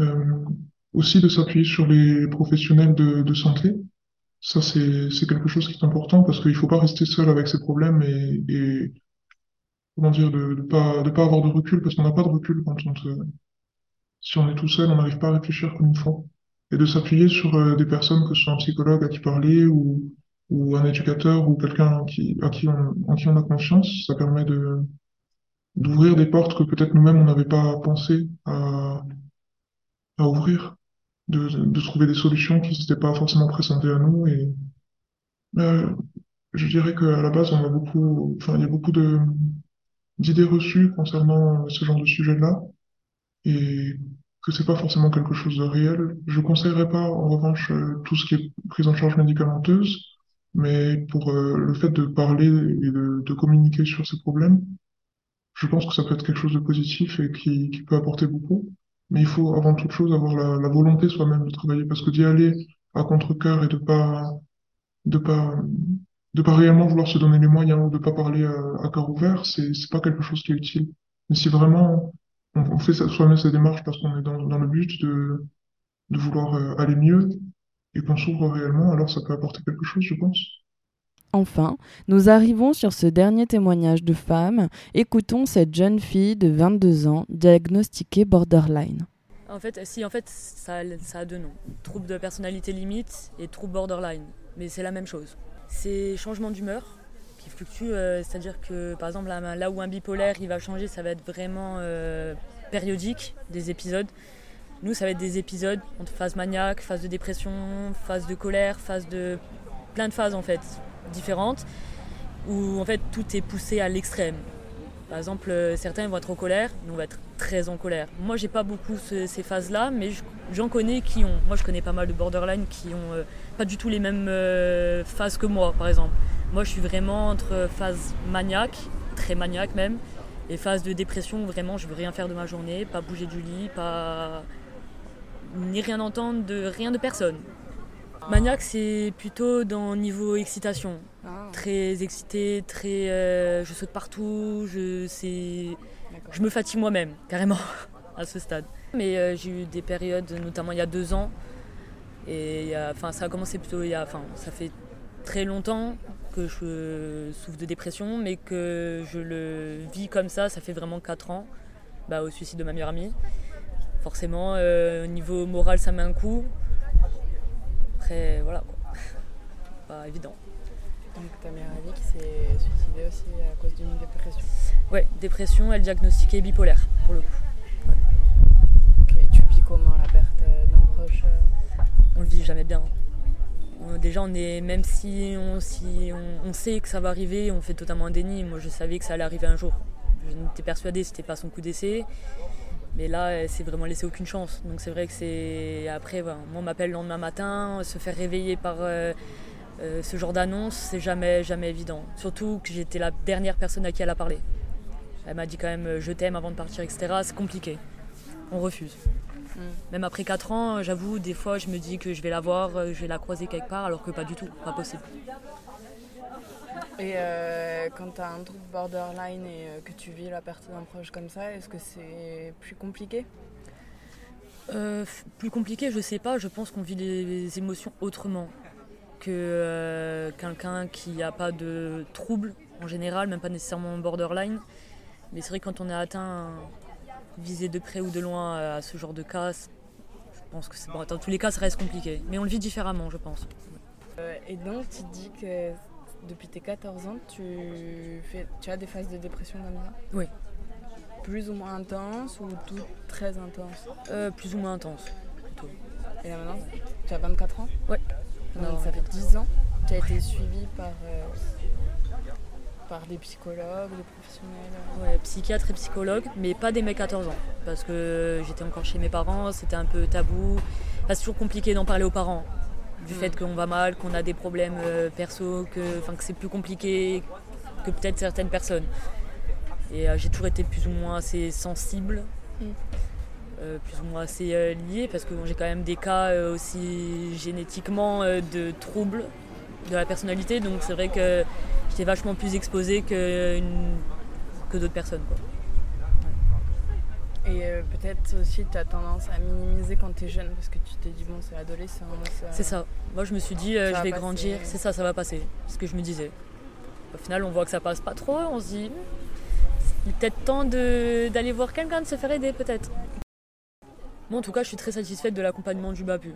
Euh, aussi de s'appuyer sur les professionnels de santé. Ça, c'est, c'est quelque chose qui est important parce qu'il faut pas rester seul avec ses problèmes et, et comment dire, de, de pas, de pas avoir de recul parce qu'on n'a pas de recul quand on te, si on est tout seul, on n'arrive pas à réfléchir comme il faut. Et de s'appuyer sur euh, des personnes, que ce soit un psychologue à qui parler ou, ou un éducateur ou quelqu'un qui, à qui on, en qui on a confiance, ça permet de, d'ouvrir des portes que peut-être nous-mêmes on n'avait pas pensé à, à ouvrir, de, de trouver des solutions qui n'étaient pas forcément présentées à nous. Et euh, je dirais qu'à la base, on a beaucoup, enfin, il y a beaucoup de, d'idées reçues concernant ce genre de sujet-là et que c'est pas forcément quelque chose de réel. Je conseillerais pas, en revanche, euh, tout ce qui est prise en charge médicamenteuse, mais pour euh, le fait de parler et de, de communiquer sur ces problèmes, je pense que ça peut être quelque chose de positif et qui, qui peut apporter beaucoup. Mais il faut avant toute chose avoir la, volonté soi-même de travailler parce que d'y aller à contre-cœur et de pas, de pas, de pas réellement vouloir se donner les moyens ou de pas parler à, cœur ouvert, c'est, c'est pas quelque chose qui est utile. Mais si vraiment on, fait soi-même ces démarches parce qu'on est dans, dans le but de, de vouloir euh, aller mieux et qu'on s'ouvre réellement, alors ça peut apporter quelque chose, je pense. Enfin, nous arrivons sur ce dernier témoignage de femme. Écoutons cette jeune fille de 22 ans diagnostiquée borderline. En fait, si, en fait, ça, a deux noms. Trouble de personnalité limite et trouble borderline. Mais c'est la même chose. C'est changement d'humeur qui fluctue, euh, c'est-à-dire que par exemple là, là où un bipolaire il va changer, ça va être vraiment euh, périodique, des épisodes. Nous, ça va être des épisodes entre phase maniaque, phase de dépression, phase de colère, phase de plein de phases en fait différentes où en fait tout est poussé à l'extrême. Par exemple, euh, certains vont être en colère, nous on va être très en colère. Moi, j'ai pas beaucoup ce- ces phases-là, mais je- j'en connais qui ont. Moi, je connais pas mal de borderline qui ont euh, pas du tout les mêmes euh, phases que moi, par exemple. Moi, je suis vraiment entre phase maniaque, très maniaque même, et phase de dépression où vraiment je veux rien faire de ma journée, pas bouger du lit, pas ni rien entendre de rien de personne. Maniaque, c'est plutôt dans niveau excitation. Très excité, très. euh, je saute partout, je, je me fatigue moi-même, carrément, à ce stade. Mais euh, j'ai eu des périodes, notamment il y a deux ans, et il y a- enfin, ça a commencé plutôt il y a. Enfin, ça fait très longtemps que je souffre de dépression, mais que je le vis comme ça, ça fait vraiment quatre ans, bah, au suicide de ma meilleure amie. Forcément, euh, au niveau moral, ça met un coup. Après, voilà, quoi. Pas évident. Donc ta meilleure amie qui s'est suicidée aussi à cause d'une dépression. Ouais, dépression, elle diagnostiquée bipolaire, pour le coup. Ok, tu vis comment la perte d'un proche euh On le vit jamais bien. Déjà, on est, même si, on, si on, on sait que ça va arriver, on fait totalement un déni. Moi, je savais que ça allait arriver un jour. Je n'étais persuadée c'était pas son coup d'essai. Mais là, elle s'est vraiment laissé aucune chance. Donc c'est vrai que c'est. Après, voilà, moi, on m'appelle le lendemain matin, se faire réveiller par euh, euh, ce genre d'annonce, c'est jamais, jamais évident. Surtout que j'étais la dernière personne à qui elle a parlé. Elle m'a dit quand même euh, je t'aime avant de partir, etc. C'est compliqué. On refuse. Même après 4 ans, j'avoue, des fois, je me dis que je vais la voir, euh, je vais la croiser quelque part, alors que pas du tout, pas possible. Et euh, quand tu as un trouble borderline et euh, que tu vis la perte d'un proche comme ça, est-ce que c'est plus compliqué? Euh, plus compliqué, je sais pas. Je pense qu'on vit les, les émotions autrement que euh, quelqu'un qui n'a pas de trouble en général, même pas nécessairement borderline. Mais c'est vrai que quand on est atteint, visé de près ou de loin à ce genre de cas, je pense que c'est bon. Dans tous les cas, ça reste compliqué. Mais on le vit différemment, je pense. Et donc tu dis que depuis tes 14 ans, tu, fais, tu as des phases de dépression comme ça Oui. Plus ou moins intenses ou tout très intense Euh, plus ou moins intense. Et là maintenant, tu as 24 ans. Donc, Non, ça fait 10 ans. Tu as été suivi par, euh, par des psychologues, des professionnels. Ouais, psychiatre et psychologue, mais pas dès mes 14 ans. Parce que j'étais encore chez mes parents, c'était un peu tabou. Enfin, c'est toujours compliqué d'en parler aux parents. Du fait qu'on va mal, qu'on a des problèmes euh, perso, que, que c'est plus compliqué que peut-être certaines personnes. Et euh, j'ai toujours été plus ou moins assez sensible, Mm. euh, plus ou moins assez euh, liée, parce que bon, j'ai quand même des cas aussi génétiquement de troubles de la personnalité, donc c'est vrai que j'étais vachement plus exposée que, une- que d'autres personnes. quoi. Et euh, peut-être aussi tu as tendance à minimiser quand tu es jeune parce que tu t'es dit, bon, c'est adolescent. C'est ça. Moi, je me suis dit, euh, je va vais passer. grandir. C'est ça, ça va passer. C'est ce que je me disais. Au final, on voit que ça passe pas trop. On se dit, il est peut-être temps d'aller voir quelqu'un, de se faire aider, peut-être. Moi, en tout cas, je suis très satisfaite de l'accompagnement du BAPU. Et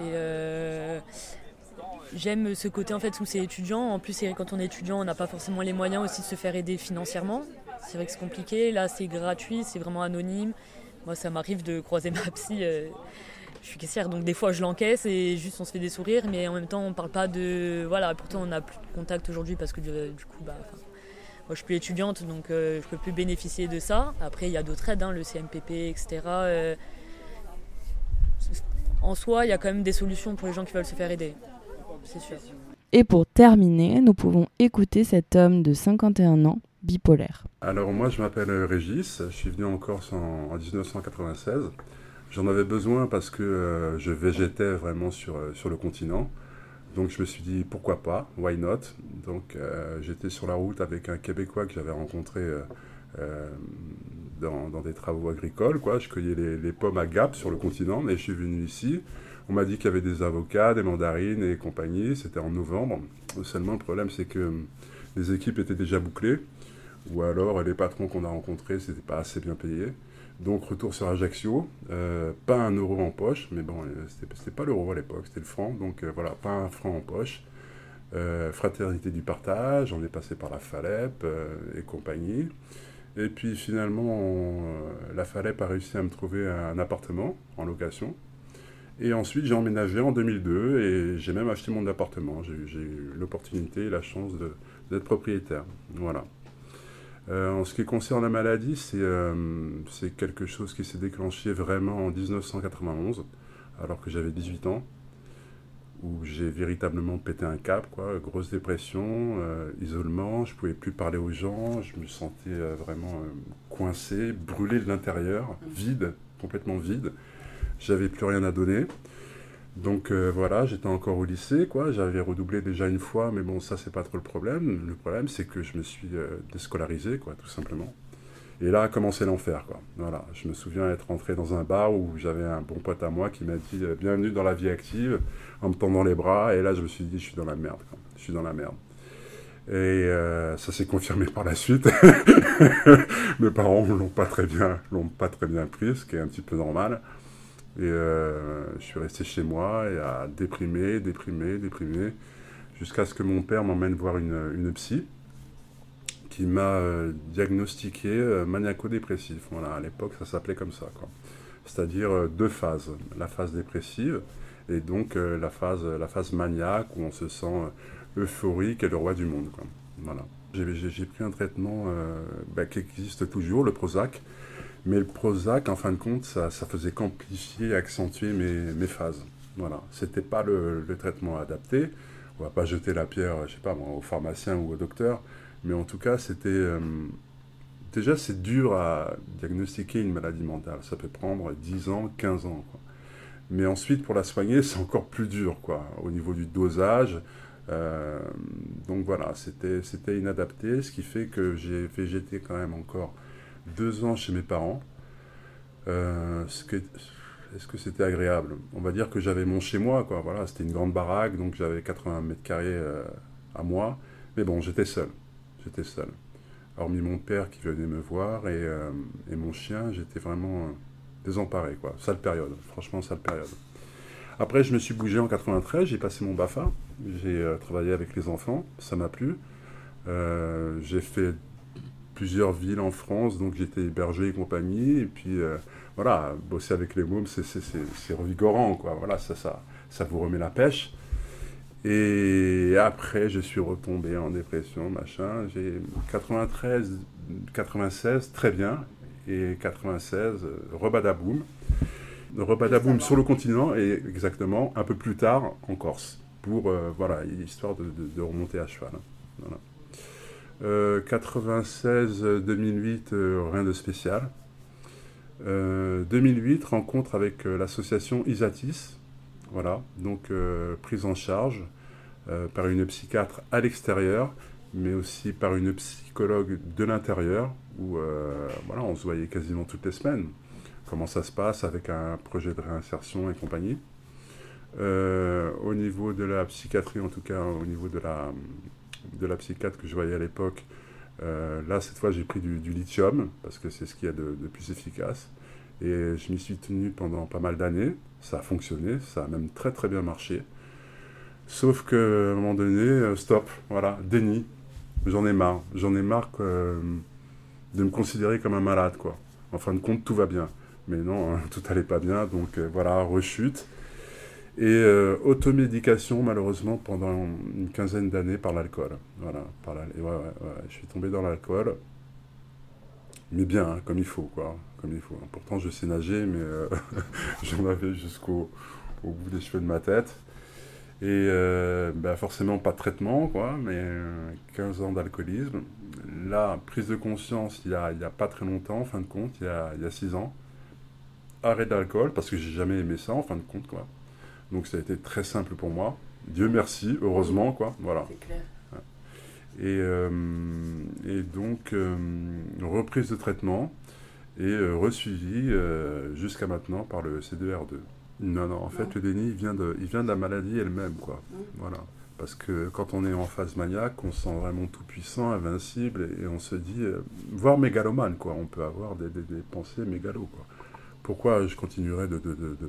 euh, j'aime ce côté, en fait, où c'est étudiant. En plus, quand on est étudiant, on n'a pas forcément les moyens aussi de se faire aider financièrement. C'est vrai que c'est compliqué. Là, c'est gratuit, c'est vraiment anonyme. Moi, ça m'arrive de croiser ma psy. euh, je suis caissière, donc des fois je l'encaisse et juste on se fait des sourires, mais en même temps on parle pas de. Voilà, pourtant on n'a plus de contact aujourd'hui parce que du, du coup, bah, moi je suis plus étudiante donc euh, je peux plus bénéficier de ça. Après il y a d'autres aides, hein, le CMPP, etc. euh, en soi, il y a quand même des solutions pour les gens qui veulent se faire aider, c'est sûr. Et pour terminer, nous pouvons écouter cet homme de 51 ans, bipolaire. Alors moi je m'appelle euh, Régis, je suis venu en Corse en, en 1996. J'en avais besoin parce que euh, je végétais vraiment sur, euh, sur le continent. Donc je me suis dit pourquoi pas, why not? Donc euh, j'étais sur la route avec un Québécois que j'avais rencontré euh, euh, dans, dans des travaux agricoles. Quoi. Je cueillais les, les pommes à Gap sur le continent et je suis venu ici. On m'a dit qu'il y avait des avocats, des mandarines et compagnie. C'était en novembre. Seulement le problème c'est que euh, les équipes étaient déjà bouclées ou alors les patrons qu'on a rencontrés, c'était pas assez bien payé. Donc retour sur Ajaccio, euh, pas un euro en poche, mais bon, euh, c'était pas l'euro à l'époque, c'était le franc, donc euh, voilà, pas un franc en poche. Fraternité du partage, on est passé par la Falep et compagnie. Et puis finalement, la Falep a réussi à me trouver un appartement en location. Et ensuite, j'ai emménagé en 2002 et j'ai même acheté mon appartement. J'ai eu- l'opportunité et la chance d'être propriétaire. Voilà. Euh, en ce qui concerne la maladie, c'est euh, c'est quelque chose qui s'est déclenché vraiment en 1991, alors que j'avais 18 ans, où j'ai véritablement pété un cap, grosse dépression, euh, isolement, je pouvais plus parler aux gens, je me sentais vraiment coincé, brûlé de l'intérieur, vide, complètement vide. J'avais plus rien à donner. Donc euh, voilà, j'étais encore au lycée, quoi. J'avais redoublé déjà une fois, mais bon, ça c'est pas trop le problème. Le problème, c'est que je me suis euh, déscolarisé, quoi, tout simplement. Et là a commencé l'enfer, quoi. Voilà, je me souviens être rentré dans un bar où j'avais un bon pote à moi qui m'a dit euh, bienvenue dans la vie active, en me tendant les bras. Et là, je me suis dit, je suis dans la merde. Je suis dans la merde. Et euh, ça s'est confirmé par la suite. Mes parents l'ont pas très bien, l'ont pas très bien pris, ce qui est un petit peu normal. Et euh, je suis resté chez moi et à déprimer, déprimer, déprimer, jusqu'à ce que mon père m'emmène voir une, une psy qui m'a euh, diagnostiqué euh, maniaco-dépressif. Voilà, à l'époque, ça s'appelait comme ça. C'est-à-dire deux phases. La phase dépressive et donc la, phase, la phase maniaque où on se sent euphorique et le roi du monde. Voilà. J'ai- pris un traitement bah, qui existe toujours, le Prozac. Mais le Prozac, en fin de compte, ça, ça faisait qu'amplifier accentuer mes, phases. Voilà. C'était pas le, traitement adapté. On va pas jeter la pierre, je sais pas moi, au pharmacien ou au docteur. Mais en tout cas, c'était. euh, déjà, c'est dur à diagnostiquer une maladie mentale. Ça peut prendre 10 ans, 15 ans. Mais ensuite, pour la soigner, c'est encore plus dur, quoi, au niveau du dosage. Euh, donc voilà, c'était inadapté, ce qui fait que j'ai végété quand même encore deux ans chez mes parents. Euh, Est-ce que c'était agréable? On va dire que j'avais mon chez moi, quoi. Voilà, c'était une grande baraque, donc j'avais 80 mètres carrés euh, à moi. Mais bon, j'étais seul. J'étais seul. Hormis mon père qui venait me voir et, euh, et mon chien, j'étais vraiment désemparé, quoi. Sale période, franchement, sale période. Après, je me suis bougé en 93, j'ai passé mon BAFA, j'ai travaillé avec les enfants, ça m'a plu. J'ai fait plusieurs villes en France, donc j'étais hébergé et compagnie. Et puis euh, voilà, bosser avec les mômes, c'est revigorant, quoi. Voilà, ça, ça, ça vous remet la pêche. Et après, je suis retombé en dépression, machin. J'ai 93, 96, très bien. Et 96, rebadaboum. Rebadaboum sur le continent et exactement un peu plus tard en Corse. Pour, euh, voilà, histoire de, de, remonter à cheval. Hein. Voilà. 96-2008, euh, rien de spécial. 2008, euh, rencontre avec euh, l'association Isatis, voilà, donc prise en charge par une psychiatre à l'extérieur, mais aussi par une psychologue de l'intérieur, où voilà, on se voyait quasiment toutes les semaines. Comment ça se passe avec un projet de réinsertion et compagnie. au niveau de la psychiatrie, en tout cas au niveau de la, de la psychiatre que je voyais à l'époque, euh, là, cette fois, j'ai pris du, lithium, parce que c'est ce qu'il y a de, plus efficace. Et je m'y suis tenu pendant pas mal d'années. Ça a fonctionné, ça a même très très bien marché. Sauf qu'à un moment donné, euh, stop, voilà, déni. J'en ai marre. J'en ai marre euh, de me considérer comme un malade, quoi. En fin de compte, tout va bien. Mais non, tout allait pas bien, donc voilà, rechute. Et euh, automédication, malheureusement, pendant une quinzaine d'années par l'alcool. Voilà, par ouais, je suis tombé dans l'alcool. Mais bien, hein, comme il faut, quoi. Comme il faut. Pourtant, je sais nager, mais euh, j'en avais jusqu'au au bout des cheveux de ma tête. Et euh, bah, forcément, pas de traitement, quoi, mais 15 ans d'alcoolisme. Là, prise de conscience, il n'y a, pas très longtemps, en fin de compte, il y a, il y a 6 ans. Arrêt d'alcool, parce que j'ai jamais aimé ça, en fin de compte, quoi. Donc ça a été très simple pour moi. Dieu merci, heureusement, quoi. Voilà. Clair. Et, euh, et, donc, euh, reprise de traitement et euh, resuivi jusqu'à maintenant par le C2R2. Non, non, en fait, le déni, il vient, de, il vient de la maladie elle-même, quoi. Voilà. Parce que quand on est en phase maniaque, on se sent vraiment tout puissant, invincible, et, on se dit, voire mégalomane, quoi. On peut avoir des, des, des pensées mégalo, quoi pourquoi je continuerais de,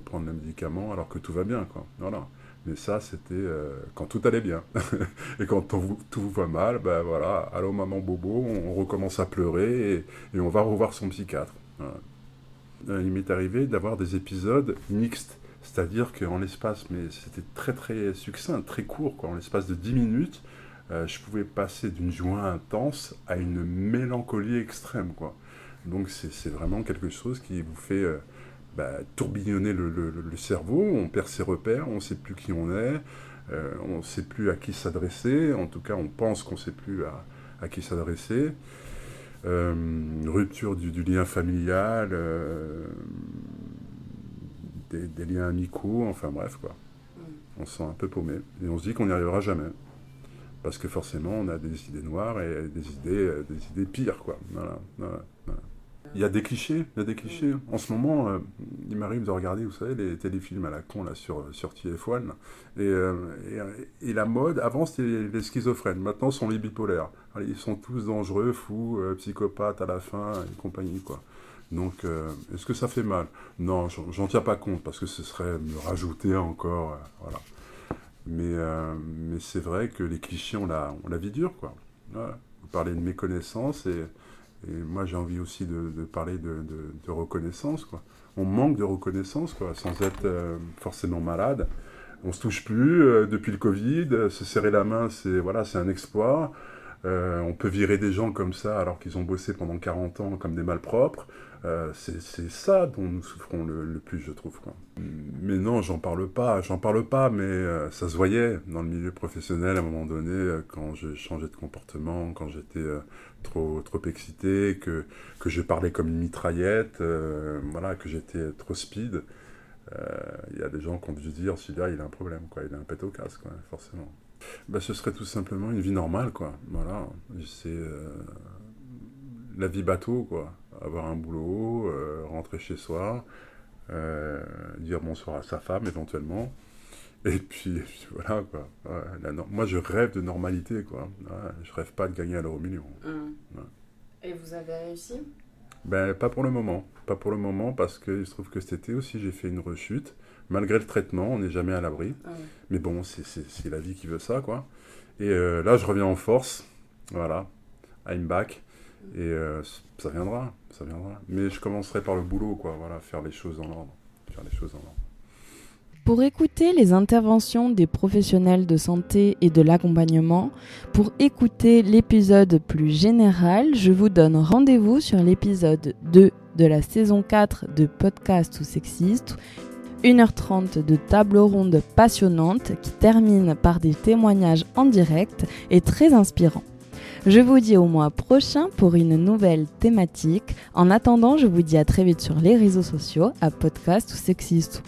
prendre les médicaments alors que tout va bien, quoi. Voilà. Mais ça, c'était euh, quand tout allait bien. et quand tout, va mal, ben voilà, allô maman bobo, on recommence à pleurer et, on va revoir son psychiatre. Euh, il m'est arrivé d'avoir des épisodes mixtes. C'est-à-dire qu'en l'espace, mais c'était très très succinct, très court, quoi. En l'espace de 10 minutes, euh, je pouvais passer d'une joie intense à une mélancolie extrême, quoi. Donc c'est vraiment quelque chose qui vous fait euh, bah, tourbillonner le, cerveau, on perd ses repères, on ne sait plus qui on est, euh, on ne sait plus à qui s'adresser, en tout cas on pense qu'on ne sait plus à, qui s'adresser. Euh, rupture du, lien familial, des, liens amicaux, enfin bref quoi. Mm. On se sent un peu paumé et on se dit qu'on n'y arrivera jamais. Parce que forcément on a des idées noires et des idées, des idées pires quoi. voilà. Il y a des clichés, il y a des clichés. En ce moment, euh, il m'arrive de regarder, vous savez, les téléfilms à la con là sur, sur TF1. Euh, et, et, la mode, avant c'était les schizophrènes, maintenant sont les bipolaires. ils sont tous dangereux, fous, euh, psychopathes à la fin et compagnie, quoi. Donc, est-ce que ça fait mal? Non, j'en tiens pas compte parce que ce serait me rajouter encore, voilà. Mais, mais c'est vrai que les clichés ont la, on la vie dure, quoi. Vous parlez de méconnaissance et et moi, j'ai envie aussi de, parler de, reconnaissance. Quoi. On manque de reconnaissance, quoi, sans être euh, forcément malade. On se touche plus euh, depuis le Covid. Se serrer la main, c'est voilà, c'est un exploit. Euh, on peut virer des gens comme ça alors qu'ils ont bossé pendant 40 ans comme des malpropres. C'est ça dont nous souffrons le, plus, je trouve. Quoi. Mais non, j'en parle pas, j'en parle pas, mais ça se voyait dans le milieu professionnel à un moment donné, quand je changeais de comportement, quand j'étais trop, trop excité, que, que je parlais comme une mitraillette, voilà, que j'étais trop speed. Il y a des gens qui ont dû dire, celui-là, il a un problème, quoi, il a un pet au casque, quoi, forcément. Bah, ce serait tout simplement une vie normale, quoi. Voilà, c'est la vie bateau, quoi avoir un boulot, euh, rentrer chez soi, euh, dire bonsoir à sa femme éventuellement. Et puis, voilà, quoi. moi, je rêve de normalité, quoi. je rêve pas de gagner à l'euro million. Mmh. Et vous avez réussi? Ben, pas pour le moment. Pas pour le moment, parce que se trouve que cet été aussi, j'ai fait une rechute. Malgré le traitement, on n'est jamais à l'abri. Ah ouais. Mais bon, c'est la vie qui veut ça, quoi. Et euh, là, je reviens en force. Voilà. I'm back. Et euh, ça viendra, ça viendra. Mais je commencerai par le boulot, quoi. Voilà, faire les choses dans l'ordre. Faire les choses dans l'ordre. Pour écouter les interventions des professionnels de santé et de l'accompagnement, pour écouter l'épisode plus général, je vous donne rendez-vous sur l'épisode 2 de la saison 4 de Podcast ou Sexiste. 1h30 de table ronde passionnante qui termine par des témoignages en direct et très inspirants. Je vous dis au mois prochain pour une nouvelle thématique. En attendant, je vous dis à très vite sur les réseaux sociaux à Podcast ou Sexiste.